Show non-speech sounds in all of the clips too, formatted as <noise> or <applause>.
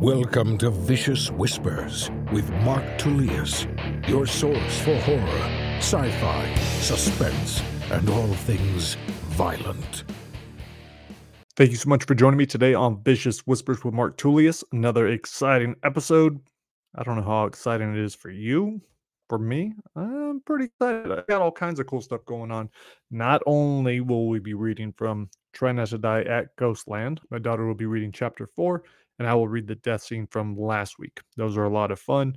Welcome to Vicious Whispers with Mark Tullius, your source for horror, sci fi, suspense, and all things violent. Thank you so much for joining me today on Vicious Whispers with Mark Tullius. Another exciting episode. I don't know how exciting it is for you. For me, I'm pretty excited. I got all kinds of cool stuff going on. Not only will we be reading from Try Not to Die at Ghostland, my daughter will be reading chapter four, and I will read the death scene from last week. Those are a lot of fun.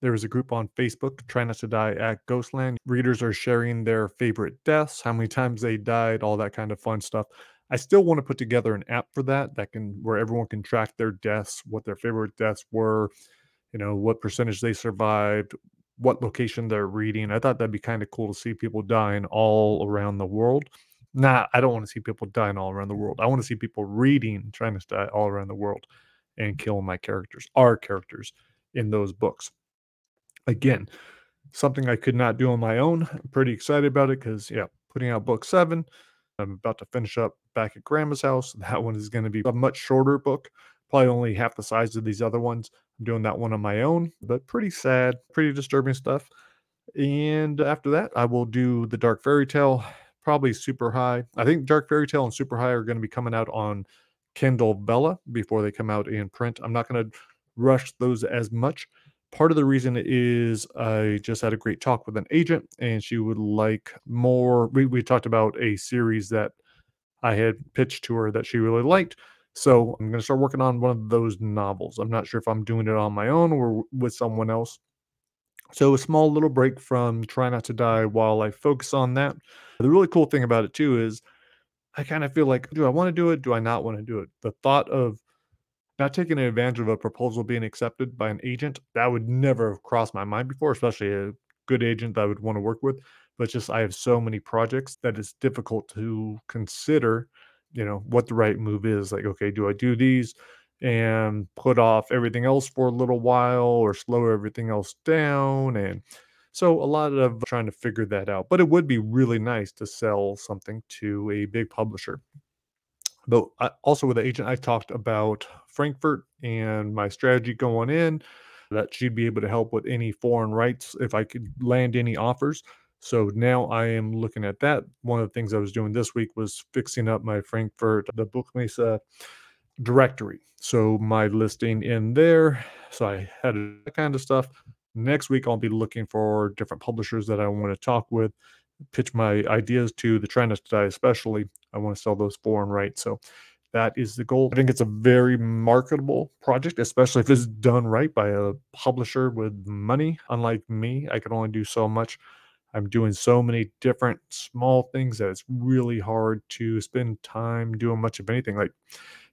There is a group on Facebook, Try Not to Die at Ghostland. Readers are sharing their favorite deaths, how many times they died, all that kind of fun stuff. I still want to put together an app for that that can where everyone can track their deaths, what their favorite deaths were, you know, what percentage they survived, what location they're reading. I thought that'd be kind of cool to see people dying all around the world. Nah, I don't want to see people dying all around the world. I want to see people reading, trying to die all around the world and killing my characters, our characters in those books. Again, something I could not do on my own. I'm pretty excited about it because, yeah, putting out book seven. I'm about to finish up back at grandma's house. <laughs> That one is going to be a much shorter book, probably only half the size of these other ones. I'm doing that one on my own, but pretty sad, pretty disturbing stuff. And after that, I will do the Dark Fairy Tale probably Super High. I think Dark Fairy Tale and Super High are going to be coming out on Kindle Vella before they come out in print. I'm not going to rush those as much. Part of the reason is I just had a great talk with an agent, and she would like more. We, we talked about a series that I had pitched to her that she really liked. So I'm going to start working on one of those novels. I'm not sure if I'm doing it on my own or with someone else. So a small little break from Try Not to Die while I focus on that. The really cool thing about it too is I kind of feel like, do I want to do it? Do I not want to do it? The thought of not taking advantage of a proposal being accepted by an agent, that would never have crossed my mind before, especially a good agent that I would want to work with. But just I have so many projects that it's difficult to consider, you know, what the right move is. Like, okay, do I do these? And put off everything else for a little while or slow everything else down. And so a lot of trying to figure that out. But it would be really nice to sell something to a big publisher. But also with the agent, I talked about Frankfurt and my strategy going in that she'd be able to help with any foreign rights if I could land any offers. So now I am looking at that. One of the things I was doing this week was fixing up my Frankfurt, the Buchmesse directory. So my listing in there. So I had that kind of stuff. Next week, I'll be looking for different publishers that I want to talk with, pitch my ideas to the Try Not to especially. I want to sell those foreign rights. So that is the goal. I think it's a very marketable project, especially if it's done right by a publisher with money. Unlike me, I can only do so much. I'm doing so many different small things that it's really hard to spend time doing much of anything. Like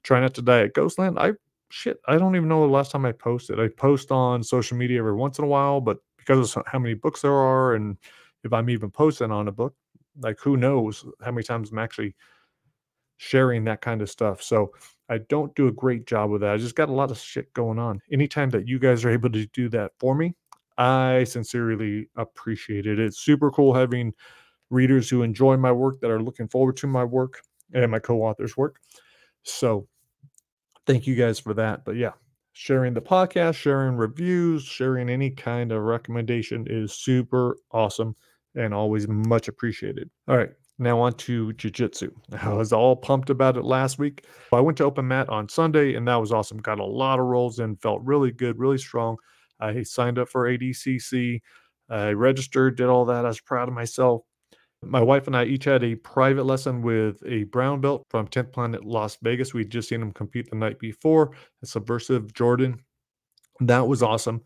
Try Not to Die at Ghostland. I shit, I don't even know the last time I posted. I post on social media every once in a while, but because of how many books there are and if I'm even posting on a book, like who knows how many times I'm actually sharing that kind of stuff. So I don't do a great job with that. I just got a lot of shit going on. Anytime that you guys are able to do that for me, I sincerely appreciate it. It's super cool having readers who enjoy my work that are looking forward to my work and my co-authors work. So thank you guys for that. But yeah, sharing the podcast, sharing reviews, sharing any kind of recommendation is super awesome and always much appreciated. All right. Now on to jiu-jitsu. <laughs> I was all pumped about it last week. I went to open mat on Sunday and that was awesome. Got a lot of rolls in, felt really good, really strong. I signed up for ADCC. I registered, did all that. I was proud of myself. My wife and I each had a private lesson with a brown belt from 10th Planet Las Vegas. We'd just seen him compete the night before, subversive Jordan. That was awesome.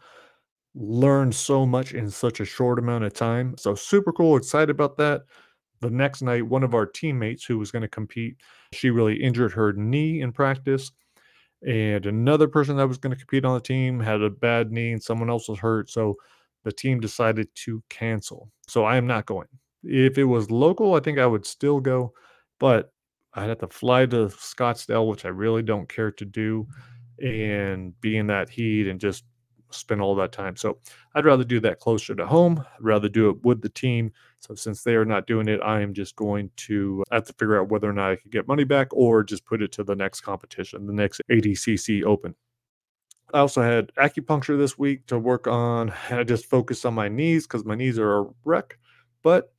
Learned so much in such a short amount of time. So, super cool. Excited about that. The next night, one of our teammates who was going to compete, she really injured her knee in practice. And another person that was going to compete on the team had a bad knee and someone else was hurt. So, the team decided to cancel. So, I am not going. If it was local, I think I would still go, but I'd have to fly to Scottsdale, which I really don't care to do, and be in that heat and just spend all that time. So I'd rather do that closer to home. I'd rather do it with the team. So since they are not doing it, I am just going to have to figure out whether or not I can get money back or just put it to the next competition, the next ADCC Open. I also had acupuncture this week to work on. And I just focused on my knees because my knees are a wreck. But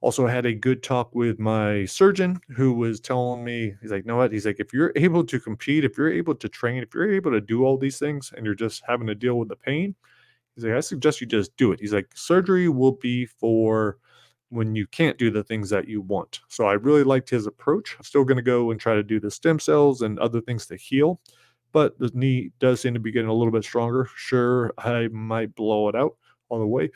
also had a good talk with my surgeon who was telling me, he's like, "You know what?" He's like, "If you're able to compete, if you're able to train, if you're able to do all these things and you're just having to deal with the pain, he's like, I suggest you just do it." He's like, "Surgery will be for when you can't do the things that you want." So I really liked his approach. I'm still going to go and try to do the stem cells and other things to heal, but the knee does seem to be getting a little bit stronger. Sure, I might blow it out on the way,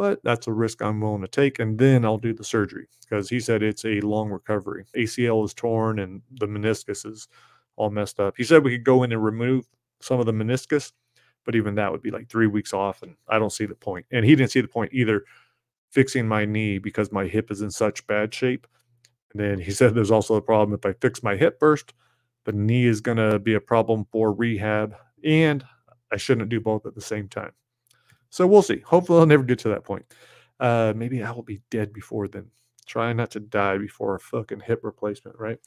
but that's a risk I'm willing to take. And then I'll do the surgery because he said it's a long recovery. ACL is torn and the meniscus is all messed up. He said we could go in and remove some of the meniscus, but even that would be like three weeks off. And I don't see the point. And he didn't see the point either fixing my knee because my hip is in such bad shape. And then he said there's also a problem if I fix my hip first, the knee is going to be a problem for rehab. And I shouldn't do both at the same time. So we'll see. Hopefully, I'll never get to that point. Uh, maybe I will be dead before then. Try not to die before a fucking hip replacement, right?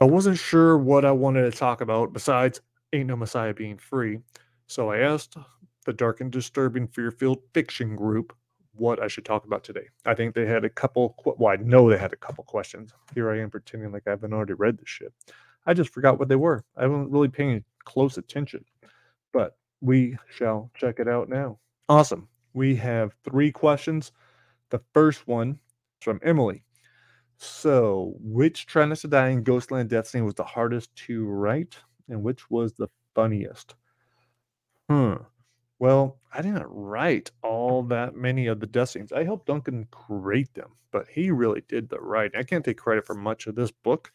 I wasn't sure what I wanted to talk about besides Ain't No Messiah being free. So I asked the Dark and Disturbing Fear-Filled Fiction group what I should talk about today. I think they had a couple, well, I know they had a couple questions. Here I am pretending like I haven't already read this shit. I just forgot what they were. I wasn't really paying close attention, but we shall check it out now. Awesome. We have three questions. The first one is from Emily. So, which to Ghostland Death Scene was the hardest to write, and which was the funniest? Hmm. Well, I didn't write all that many of the death scenes. I helped Duncan create them, but he really did the writing. I can't take credit for much of this book.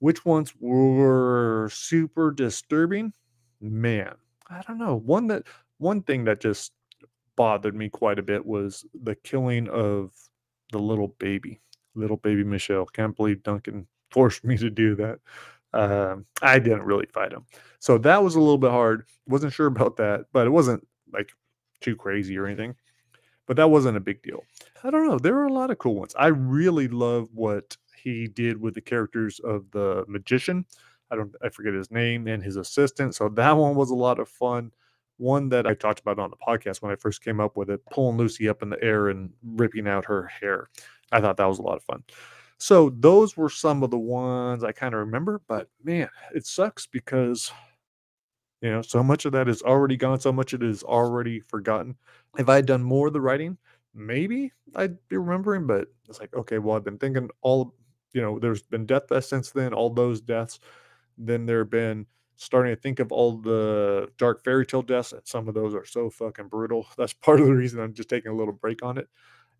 Which ones were super disturbing? Man, I don't know. One that one thing that just bothered me quite a bit was the killing of the little baby, little baby Michelle. Can't believe Duncan <laughs> forced me to do that. Um, I didn't really fight him, so that was a little bit hard. Wasn't sure about that, but it wasn't like too crazy or anything. But that wasn't a big deal. I don't know. There were a lot of cool ones. I really love what he did with the characters of the magician. I don't I forget his name and his assistant. So that one was a lot of fun. One that I talked about on the podcast when I first came up with it, pulling Lucy up in the air and ripping out her hair. I thought that was a lot of fun. So those were some of the ones I kind of remember, but man, it sucks because you know, so much of that is already gone, so much of it is already forgotten. If I had done more of the writing, maybe I'd be remembering, but it's like, okay, well, I've been thinking all, you know, there's been Death Fest since then, all those deaths. Then there have been starting to think of all the dark fairy tale deaths, and some of those are so fucking brutal. <laughs> That's part of the reason I'm just taking a little break on it.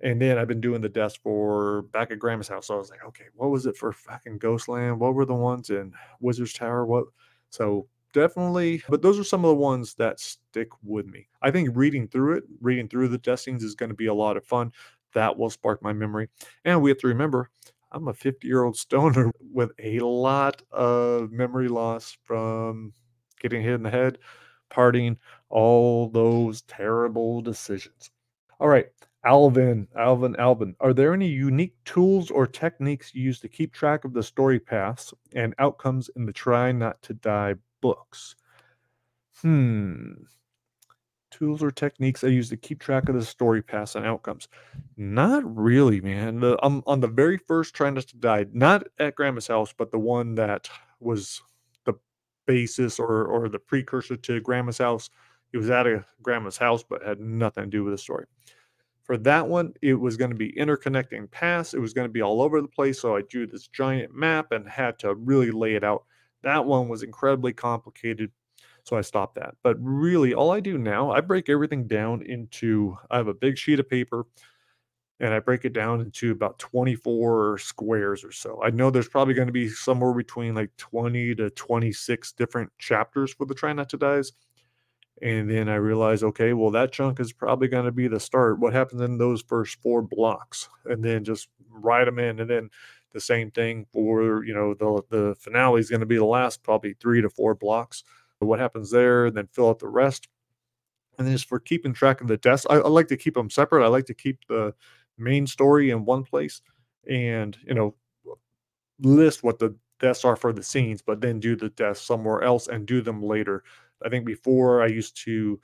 And then I've been doing the deaths for back at Grandma's house. So I was like, okay, what was it for fucking Ghostland? What were the ones in Wizard's Tower? What? So definitely, but those are some of the ones that stick with me. I think reading through it, reading through the death scenes is going to be a lot of fun. That will spark my memory. And we have to remember, I'm a 50 year old stoner <laughs> with a lot of memory loss from getting hit in the head, partying, all those terrible decisions. All right, Alvin, Alvin, Alvin, are there any unique tools or techniques used to keep track of the story paths and outcomes in the Try Not to Die books? Hmm. Tools or techniques I use to keep track of the story paths and outcomes? Not really, man. The um, on the very first Try Not to Die, not at Grandma's house, but the one that was the basis or or the precursor to Grandma's house. It was at a Grandma's house, but had nothing to do with the story. For that one, it was going to be interconnecting paths. It was going to be all over the place. So I drew this giant map and had to really lay it out. That one was incredibly complicated. So I stopped that. But really, all I do now, I break everything down into I have a big sheet of paper and I break it down into about 24 squares or so. I know there's probably going to be somewhere between like 20 to 26 different chapters for the Try Not to Dies. And then I realize, okay, well, that chunk is probably going to be the start. What happens in those first four blocks? And then just write them in. And then the same thing for, you know, the, the finale is going to be the last probably three to four blocks. What happens there? And then fill out the rest. And then just for keeping track of the deaths, I, I like to keep them separate. I like to keep the main story in one place and, you know, list what the deaths are for the scenes, but then do the deaths somewhere else and do them later I think before I used to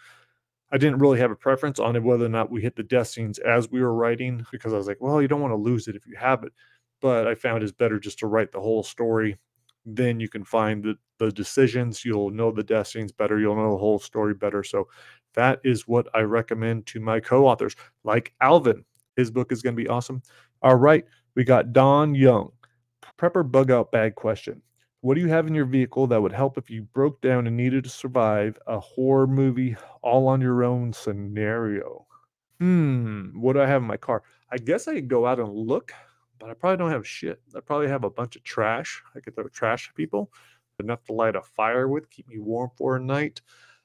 I didn't really have a preference on it whether or not we hit the death scenes as we were writing because I was like, well, you don't want to lose it if you have it. But I found it's better just to write the whole story. Then you can find the, the decisions. You'll know the scenes better. You'll know the whole story better. So that is what I recommend to my co-authors, like Alvin. His book is going to be awesome. All right, we got Don Young. Prepper bug out bag question. What do you have in your vehicle that would help if you broke down and needed to survive a horror movie all on your own scenario? Hmm, what do I have in my car? I guess I could go out and look, but I probably don't have shit. I probably have a bunch of trash. I could throw trash at people, enough to light a fire with, keep me warm for a night.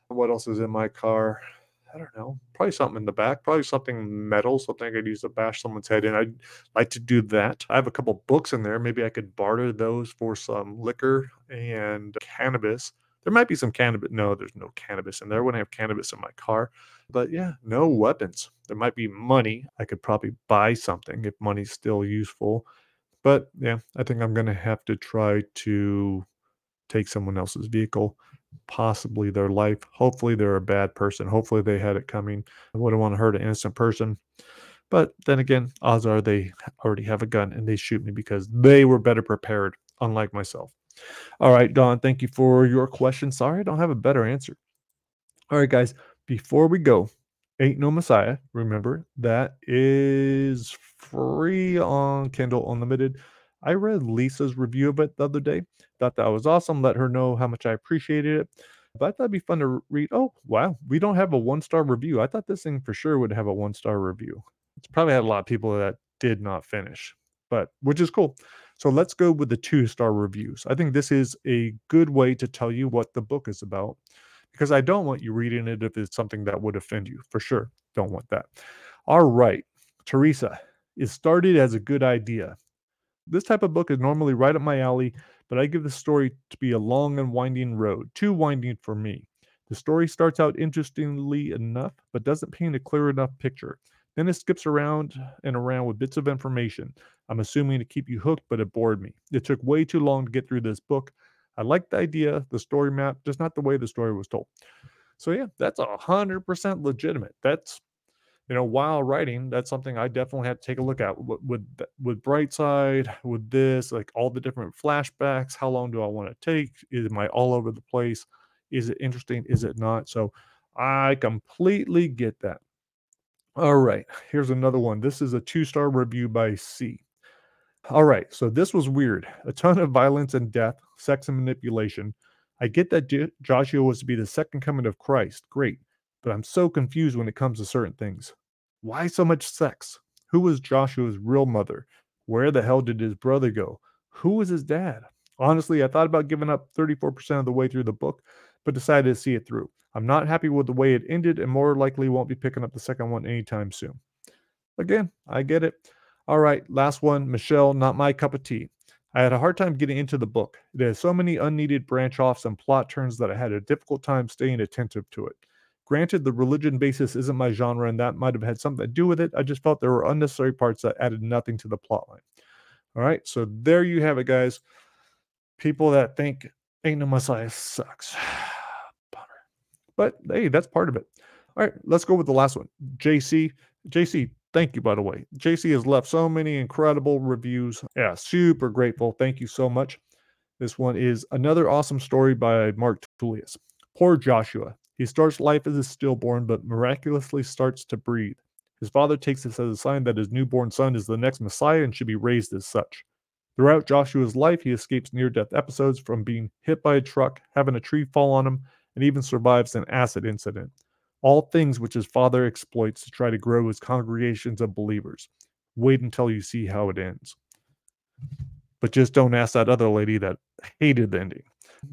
What else is in my car? I don't know. Probably something in the back. Probably something metal, something I could use to bash someone's head in. I'd like to do that. I have a couple books in there. Maybe I could barter those for some liquor and cannabis. There might be some cannabis. No, there's no cannabis in there. I wouldn't have cannabis in my car. But yeah, no weapons. There might be money. I could probably buy something if money's still useful. But yeah, I think I'm going to have to try to take someone else's vehicle possibly their life. Hopefully, they're a bad person. Hopefully, they had it coming. I wouldn't want to hurt an innocent person. But then again, odds are they already have a gun and they shoot me because they were better prepared, unlike myself. All right, Don, thank you for your question. Sorry, I don't have a better answer. All right, guys, before we go, Ain't No Messiah, remember, that is free on Kindle Unlimited. I read Lisa's review of it the other day. Thought that was awesome. Let her know how much I appreciated it. But I thought it'd be fun to read. Oh, wow. We don't have a one star review. I thought this thing for sure would have a one star review. It's probably had a lot of people that did not finish, but which is cool. So let's go with the two star reviews. I think this is a good way to tell you what the book is about because I don't want you reading it if it's something that would offend you. For sure. Don't want that. All right. Teresa, it started as a good idea. This type of book is normally right up my alley, but I give the story to be a long and winding road, too winding for me. The story starts out interestingly enough, but doesn't paint a clear enough picture. Then it skips around and around with bits of information. I'm assuming to keep you hooked, but it bored me. It took way too long to get through this book. I like the idea, the story map, just not the way the story was told. So yeah, that's a hundred percent legitimate. That's you know, while writing, that's something I definitely had to take a look at with with, Brightside, with this, like all the different flashbacks. How long do I want to take? Is I all over the place? Is it interesting? Is it not? So I completely get that. All right, here's another one. This is a two star review by C. All right, so this was weird. A ton of violence and death, sex and manipulation. I get that Joshua was to be the second coming of Christ. Great but I'm so confused when it comes to certain things. Why so much sex? Who was Joshua's real mother? Where the hell did his brother go? Who was his dad? Honestly, I thought about giving up 34% of the way through the book, but decided to see it through. I'm not happy with the way it ended and more likely won't be picking up the second one anytime soon. Again, I get it. All right, last one Michelle, not my cup of tea. I had a hard time getting into the book. It has so many unneeded branch offs and plot turns that I had a difficult time staying attentive to it. Granted, the religion basis isn't my genre, and that might have had something to do with it. I just felt there were unnecessary parts that added nothing to the plotline. All right, so there you have it, guys. People that think Ain't No Messiah sucks. <sighs> Bummer. But hey, that's part of it. All right, let's go with the last one. JC. JC, thank you, by the way. JC has left so many incredible reviews. Yeah, super grateful. Thank you so much. This one is another awesome story by Mark Tullius. Poor Joshua. He starts life as a stillborn, but miraculously starts to breathe. His father takes this as a sign that his newborn son is the next Messiah and should be raised as such. Throughout Joshua's life, he escapes near death episodes from being hit by a truck, having a tree fall on him, and even survives an acid incident. All things which his father exploits to try to grow his congregations of believers. Wait until you see how it ends. But just don't ask that other lady that hated the ending.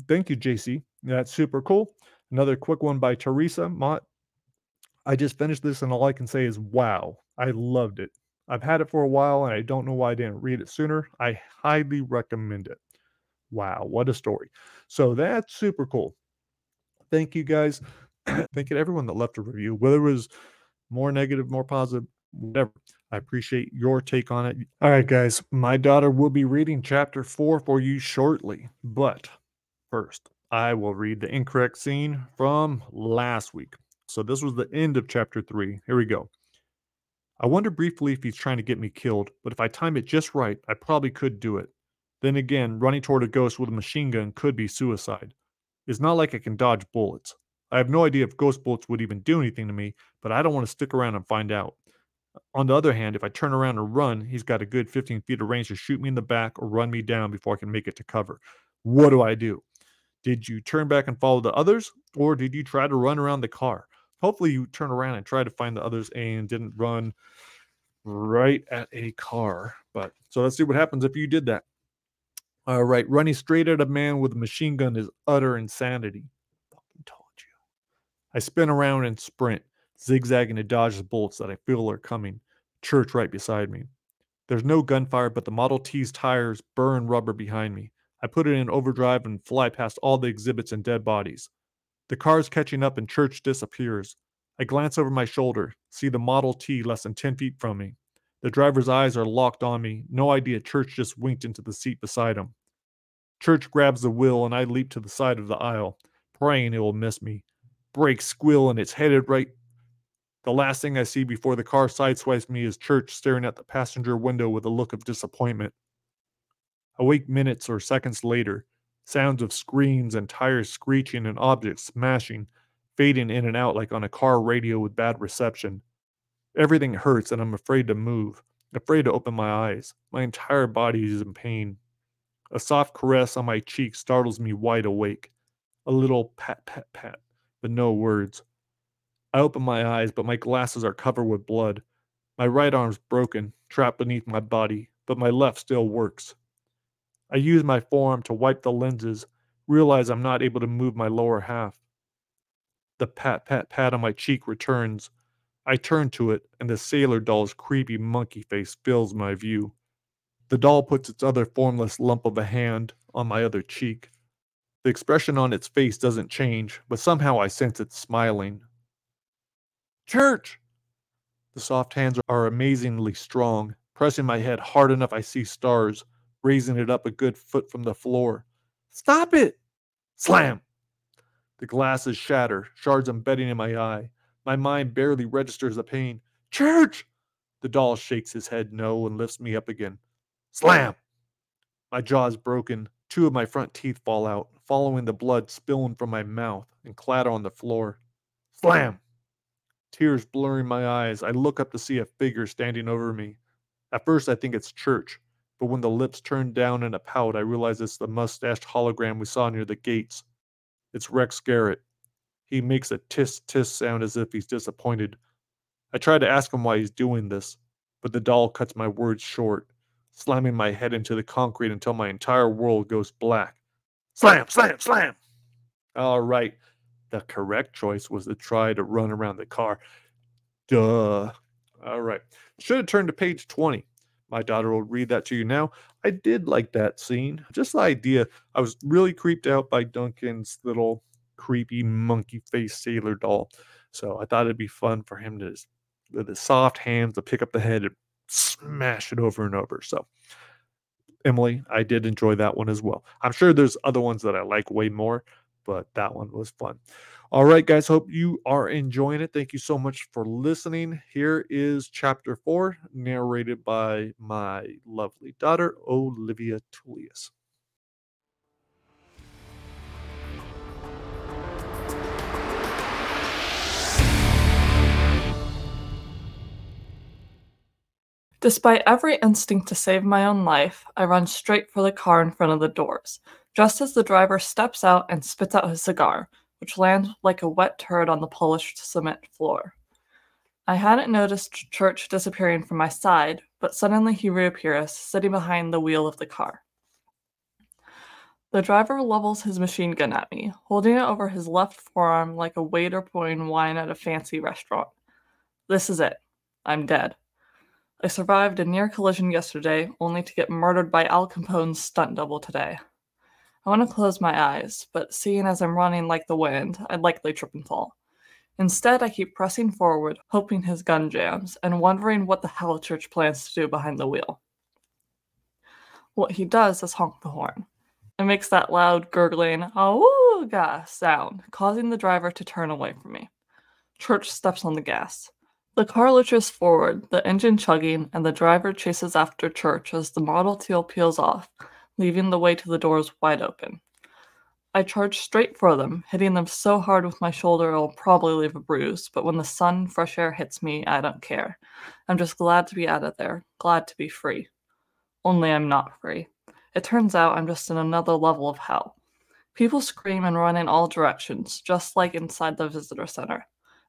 Thank you, JC. That's super cool. Another quick one by Teresa Mott. I just finished this, and all I can say is, wow, I loved it. I've had it for a while, and I don't know why I didn't read it sooner. I highly recommend it. Wow, what a story. So that's super cool. Thank you guys. <clears throat> Thank you to everyone that left a review, whether it was more negative, more positive, whatever. I appreciate your take on it. All right, guys, my daughter will be reading chapter four for you shortly. But first, I will read the incorrect scene from last week. So this was the end of chapter three. Here we go. I wonder briefly if he's trying to get me killed, but if I time it just right, I probably could do it. Then again, running toward a ghost with a machine gun could be suicide. It's not like I can dodge bullets. I have no idea if ghost bullets would even do anything to me, but I don't want to stick around and find out. On the other hand, if I turn around and run, he's got a good 15 feet of range to shoot me in the back or run me down before I can make it to cover. What do I do? Did you turn back and follow the others, or did you try to run around the car? Hopefully, you turn around and try to find the others and didn't run right at a car. But so let's see what happens if you did that. All right, running straight at a man with a machine gun is utter insanity. Fucking told you. I spin around and sprint, zigzagging to dodge the bullets that I feel are coming. Church right beside me. There's no gunfire, but the Model T's tires burn rubber behind me. I put it in overdrive and fly past all the exhibits and dead bodies. The car's catching up and Church disappears. I glance over my shoulder, see the Model T less than 10 feet from me. The driver's eyes are locked on me, no idea Church just winked into the seat beside him. Church grabs the wheel and I leap to the side of the aisle, praying it will miss me. Brakes squeal and it's headed right. The last thing I see before the car sideswipes me is Church staring at the passenger window with a look of disappointment. Awake minutes or seconds later, sounds of screams and tires screeching and objects smashing, fading in and out like on a car radio with bad reception. Everything hurts and I'm afraid to move, afraid to open my eyes. My entire body is in pain. A soft caress on my cheek startles me wide awake. A little pat, pat, pat, but no words. I open my eyes, but my glasses are covered with blood. My right arm's broken, trapped beneath my body, but my left still works. I use my forearm to wipe the lenses, realize I'm not able to move my lower half. The pat, pat, pat on my cheek returns. I turn to it, and the sailor doll's creepy monkey face fills my view. The doll puts its other formless lump of a hand on my other cheek. The expression on its face doesn't change, but somehow I sense it smiling. Church! The soft hands are amazingly strong. Pressing my head hard enough, I see stars, raising it up a good foot from the floor. Stop it! Slam! The glasses shatter, shards embedding in my eye. My mind barely registers the pain. Church! The doll shakes his head no and lifts me up again. Slam! My jaw is broken. Two of my front teeth fall out, following the blood spilling from my mouth and clatter on the floor. Slam! Tears blurring my eyes, I look up to see a figure standing over me. At first, I think it's Church, but when the lips turn down in a pout, I realize it's the mustached hologram we saw near the gates. It's Rex Garrett. He makes a tisk tisk sound as if he's disappointed. I try to ask him why he's doing this, but the doll cuts my words short, slamming my head into the concrete until my entire world goes black. Slam, slam, slam! All right. The correct choice was to try to run around the car. Duh. All right. Should have turned to page 20. My daughter will read that to you now. I did like that scene. Just the idea. I was really creeped out by Duncan's little creepy monkey face sailor doll. So I thought it'd be fun for him to, with his soft hands, to pick up the head and smash it over and over. So, Emily, I did enjoy that one as well. I'm sure there's other ones that I like way more, but that one was fun. All right, guys, hope you are enjoying it. Thank you so much for listening. Here is chapter four, narrated by my lovely daughter, Olivia Tullius. Despite every instinct to save my own life, I run straight for the car in front of the doors, just as the driver steps out and spits out his cigar, which lands like a wet turd on the polished cement floor. I hadn't noticed Church disappearing from my side, but suddenly he reappears, sitting behind the wheel of the car. The driver levels his machine gun at me, holding it over his left forearm like a waiter pouring wine at a fancy restaurant. This is it. I'm dead. I survived a near collision yesterday, only to get murdered by Al Capone's stunt double today. I want to close my eyes, but seeing as I'm running like the wind, I'd likely trip and fall. Instead, I keep pressing forward, hoping his gun jams, and wondering what the hell Church plans to do behind the wheel. What he does is honk the horn. It makes that loud gurgling "awooga" sound, causing the driver to turn away from me. Church steps on the gas. The car lurches forward, the engine chugging, and the driver chases after Church as the Model T peels off, leaving the way to the doors wide open. I charge straight for them, hitting them so hard with my shoulder it'll probably leave a bruise, but when the sun, fresh air hits me, I don't care. I'm just glad to be out of there, glad to be free. Only I'm not free. It turns out I'm just in another level of hell. People scream and run in all directions, just like inside the visitor center.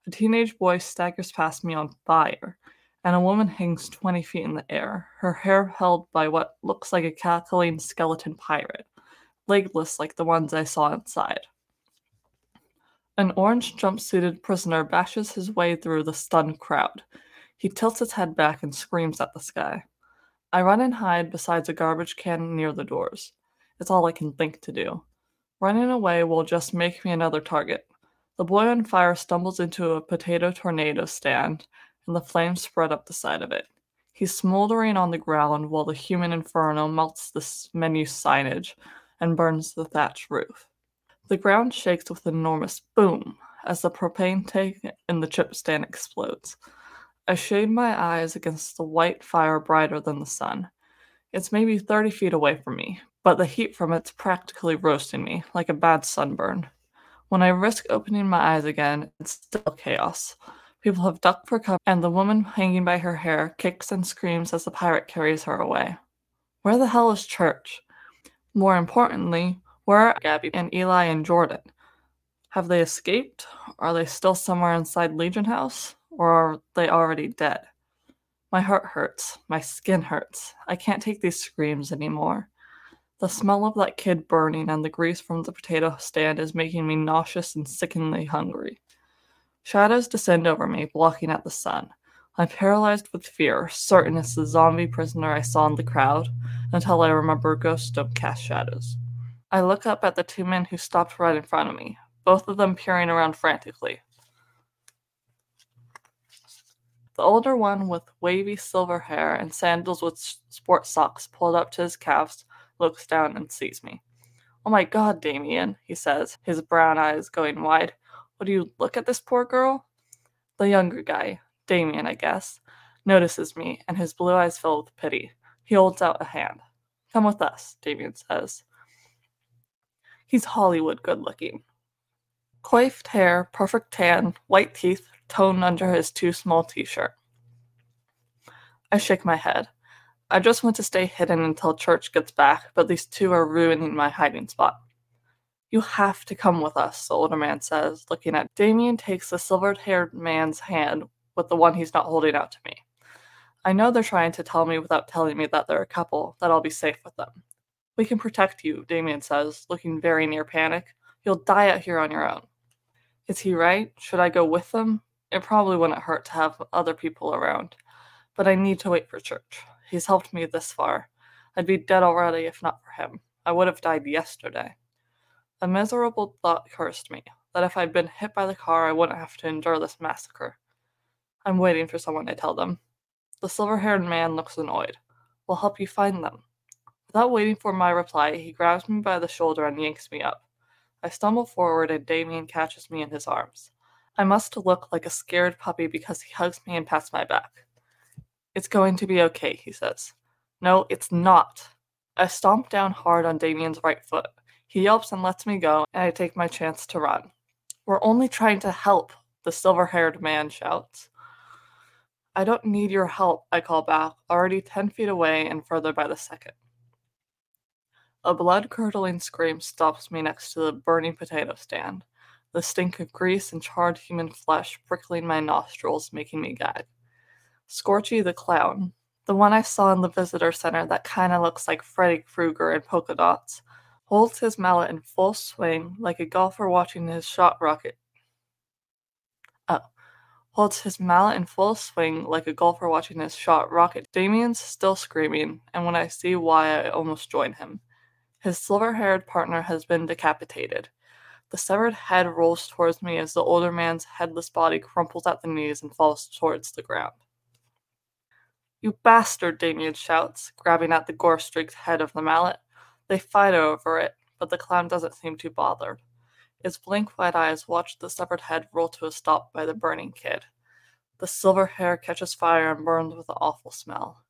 A teenage boy staggers past me on fire, and a woman hangs 20 feet in the air, her hair held by what looks like a cackling skeleton pirate legless like the ones I saw inside. An orange jumpsuited prisoner bashes his way through the stunned crowd. He tilts his head back and screams at the sky. I run and hide beside a garbage can near the doors. It's all I can think to do. Running away will just make me another target. The boy on fire stumbles into a potato tornado stand, and the flames spread up the side of it. He's smoldering on the ground while the human inferno melts the menu signage, and burns the thatch roof. The ground shakes with an enormous boom as the propane tank in the chip stand explodes. I shade my eyes against the white fire brighter than the sun. It's maybe 30 feet away from me, but the heat from it's practically roasting me, like a bad sunburn. When I risk opening my eyes again, it's still chaos. People have ducked for cover, and the woman hanging by her hair kicks and screams as the pirate carries her away. Where the hell is Church? More importantly, where are Gabby and Eli and Jordan? Have they escaped? Are they still somewhere inside Legion House? Or are they already dead? My heart hurts. My skin hurts. I can't take these screams anymore. The smell of that kid burning and the grease from the potato stand is making me nauseous and sickeningly hungry. Shadows descend over me, blocking out the sun. I'm paralyzed with fear, certain it's the zombie prisoner I saw in the crowd, until I remember ghosts don't cast shadows. I look up at the two men who stopped right in front of me, both of them peering around frantically. The older one, with wavy silver hair and sandals with sport socks pulled up to his calves, looks down and sees me. Oh my god, Damien, he says, his brown eyes going wide. Would you look at this poor girl? The younger guy, Damien, I guess, notices me, and his blue eyes fill with pity. He holds out a hand. Come with us, Damien says. He's Hollywood good looking. Coiffed hair, perfect tan, white teeth toned under his too small t shirt. I shake my head. I just want to stay hidden until church gets back, but these two are ruining my hiding spot. You have to come with us, the older man says, looking at Damien takes the silver haired man's hand with the one he's not holding out to me. I know they're trying to tell me without telling me that they're a couple, that I'll be safe with them. We can protect you, Damien says, looking very near panic. You'll die out here on your own. Is he right? Should I go with them? It probably wouldn't hurt to have other people around. But I need to wait for Church. He's helped me this far. I'd be dead already if not for him. I would have died yesterday. A miserable thought cursed me that if I'd been hit by the car, I wouldn't have to endure this massacre. I'm waiting for someone to tell them. The silver haired man looks annoyed. We'll help you find them. Without waiting for my reply, he grabs me by the shoulder and yanks me up. I stumble forward and Damien catches me in his arms. I must look like a scared puppy because he hugs me and pats my back. It's going to be okay, he says. No, it's not. I stomp down hard on Damien's right foot. He yelps and lets me go, and I take my chance to run. We're only trying to help, the silver haired man shouts. I don't need your help, I call back, already 10 feet away and further by the second. A blood curdling scream stops me next to the burning potato stand, the stink of grease and charred human flesh prickling my nostrils, making me gag. Scorchy the clown, the one I saw in the visitor center that kinda looks like Freddy Krueger in polka dots, holds his mallet in full swing like a golfer watching his shot rocket. Oh holds his mallet in full swing like a golfer watching his shot rocket. Damien's still screaming, and when I see why, I almost join him. His silver haired partner has been decapitated. The severed head rolls towards me as the older man's headless body crumples at the knees and falls towards the ground. You bastard, Damien shouts, grabbing at the gore streaked head of the mallet. They fight over it, but the clown doesn't seem too bothered. His blank white eyes watch the severed head roll to a stop by the burning kid. The silver hair catches fire and burns with an awful smell.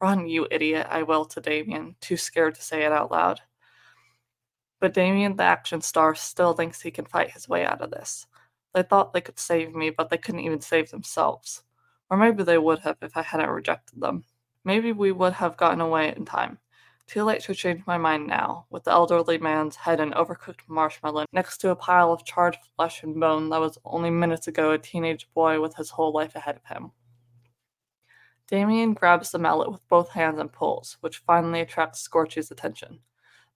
Run, you idiot, I wail to Damien, too scared to say it out loud. But Damien, the action star, still thinks he can fight his way out of this. They thought they could save me, but they couldn't even save themselves. Or maybe they would have if I hadn't rejected them. Maybe we would have gotten away in time. Too late to change my mind now, with the elderly man's head and overcooked marshmallow next to a pile of charred flesh and bone that was only minutes ago a teenage boy with his whole life ahead of him. Damien grabs the mallet with both hands and pulls, which finally attracts Scorchy's attention.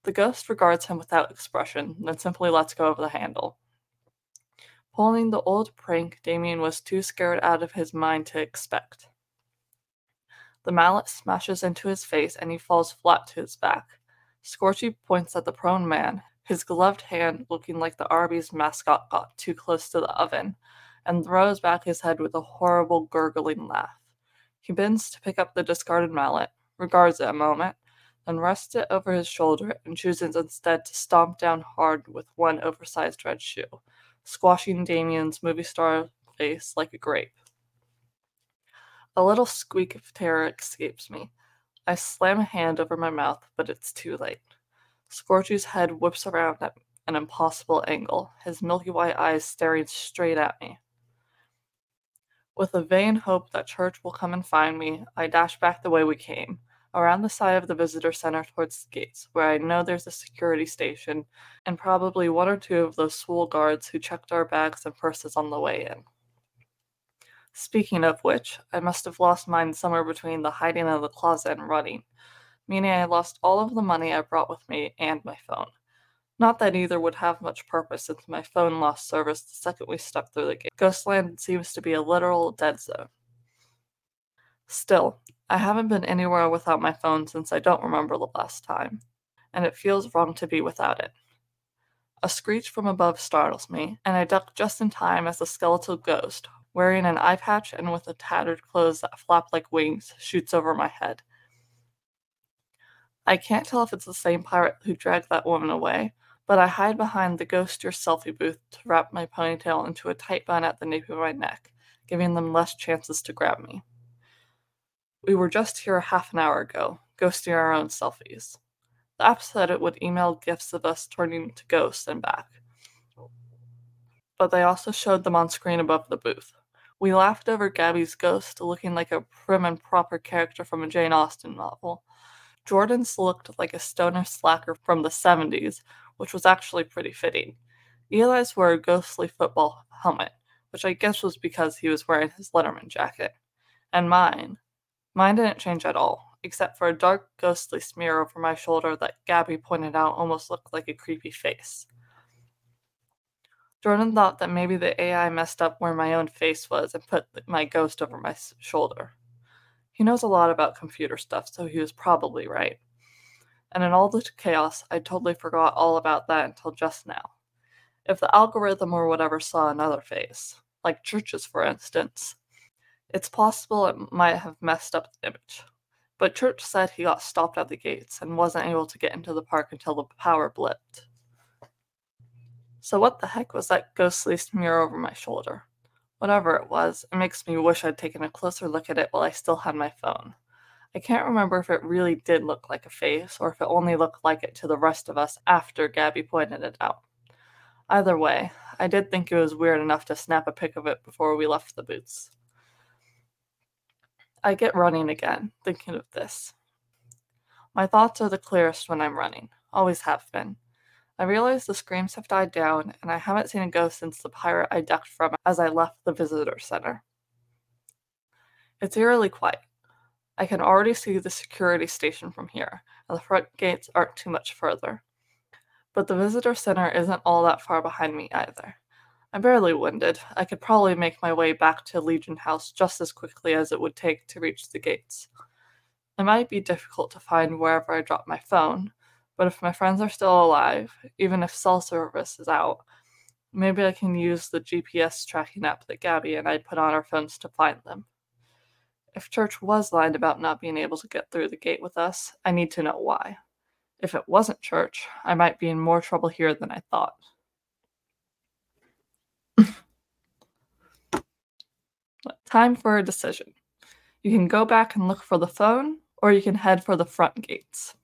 The ghost regards him without expression, then simply lets go of the handle. Pulling the old prank Damien was too scared out of his mind to expect. The mallet smashes into his face and he falls flat to his back. Scorchy points at the prone man, his gloved hand looking like the Arby's mascot got too close to the oven, and throws back his head with a horrible gurgling laugh. He bends to pick up the discarded mallet, regards it a moment, then rests it over his shoulder and chooses instead to stomp down hard with one oversized red shoe, squashing Damien's movie star face like a grape. A little squeak of terror escapes me. I slam a hand over my mouth, but it's too late. Scorchy's head whips around at an impossible angle, his milky white eyes staring straight at me. With a vain hope that Church will come and find me, I dash back the way we came, around the side of the visitor center towards the gates, where I know there's a security station and probably one or two of those swole guards who checked our bags and purses on the way in. Speaking of which, I must have lost mine somewhere between the hiding in the closet and running, meaning I lost all of the money I brought with me and my phone. Not that either would have much purpose since my phone lost service the second we stepped through the gate. Ghostland seems to be a literal dead zone. Still, I haven't been anywhere without my phone since I don't remember the last time, and it feels wrong to be without it. A screech from above startles me, and I duck just in time as the skeletal ghost, wearing an eye patch and with tattered clothes that flap like wings, shoots over my head. I can't tell if it's the same pirate who dragged that woman away, but I hide behind the ghost your selfie booth to wrap my ponytail into a tight bun at the nape of my neck, giving them less chances to grab me. We were just here half an hour ago, ghosting our own selfies. The app said it would email gifs of us turning to ghosts and back. But they also showed them on screen above the booth. We laughed over Gabby's ghost looking like a prim and proper character from a Jane Austen novel. Jordan's looked like a stoner slacker from the 70s, which was actually pretty fitting. Eli's wore a ghostly football helmet, which I guess was because he was wearing his Letterman jacket. And mine. Mine didn't change at all, except for a dark, ghostly smear over my shoulder that Gabby pointed out almost looked like a creepy face. Jordan thought that maybe the AI messed up where my own face was and put my ghost over my shoulder. He knows a lot about computer stuff, so he was probably right. And in all the chaos, I totally forgot all about that until just now. If the algorithm or whatever saw another face, like Church's for instance, it's possible it might have messed up the image. But Church said he got stopped at the gates and wasn't able to get into the park until the power blipped. So, what the heck was that ghostly smear over my shoulder? Whatever it was, it makes me wish I'd taken a closer look at it while I still had my phone. I can't remember if it really did look like a face or if it only looked like it to the rest of us after Gabby pointed it out. Either way, I did think it was weird enough to snap a pic of it before we left the boots. I get running again, thinking of this. My thoughts are the clearest when I'm running, always have been. I realize the screams have died down, and I haven't seen a ghost since the pirate I ducked from as I left the visitor center. It's eerily quiet. I can already see the security station from here, and the front gates aren't too much further. But the visitor center isn't all that far behind me either. I'm barely winded. I could probably make my way back to Legion House just as quickly as it would take to reach the gates. It might be difficult to find wherever I dropped my phone, but if my friends are still alive, even if cell service is out, maybe I can use the GPS tracking app that Gabby and I put on our phones to find them. If Church was lying about not being able to get through the gate with us, I need to know why. If it wasn't church, I might be in more trouble here than I thought. <laughs> Time for a decision. You can go back and look for the phone, or you can head for the front gates.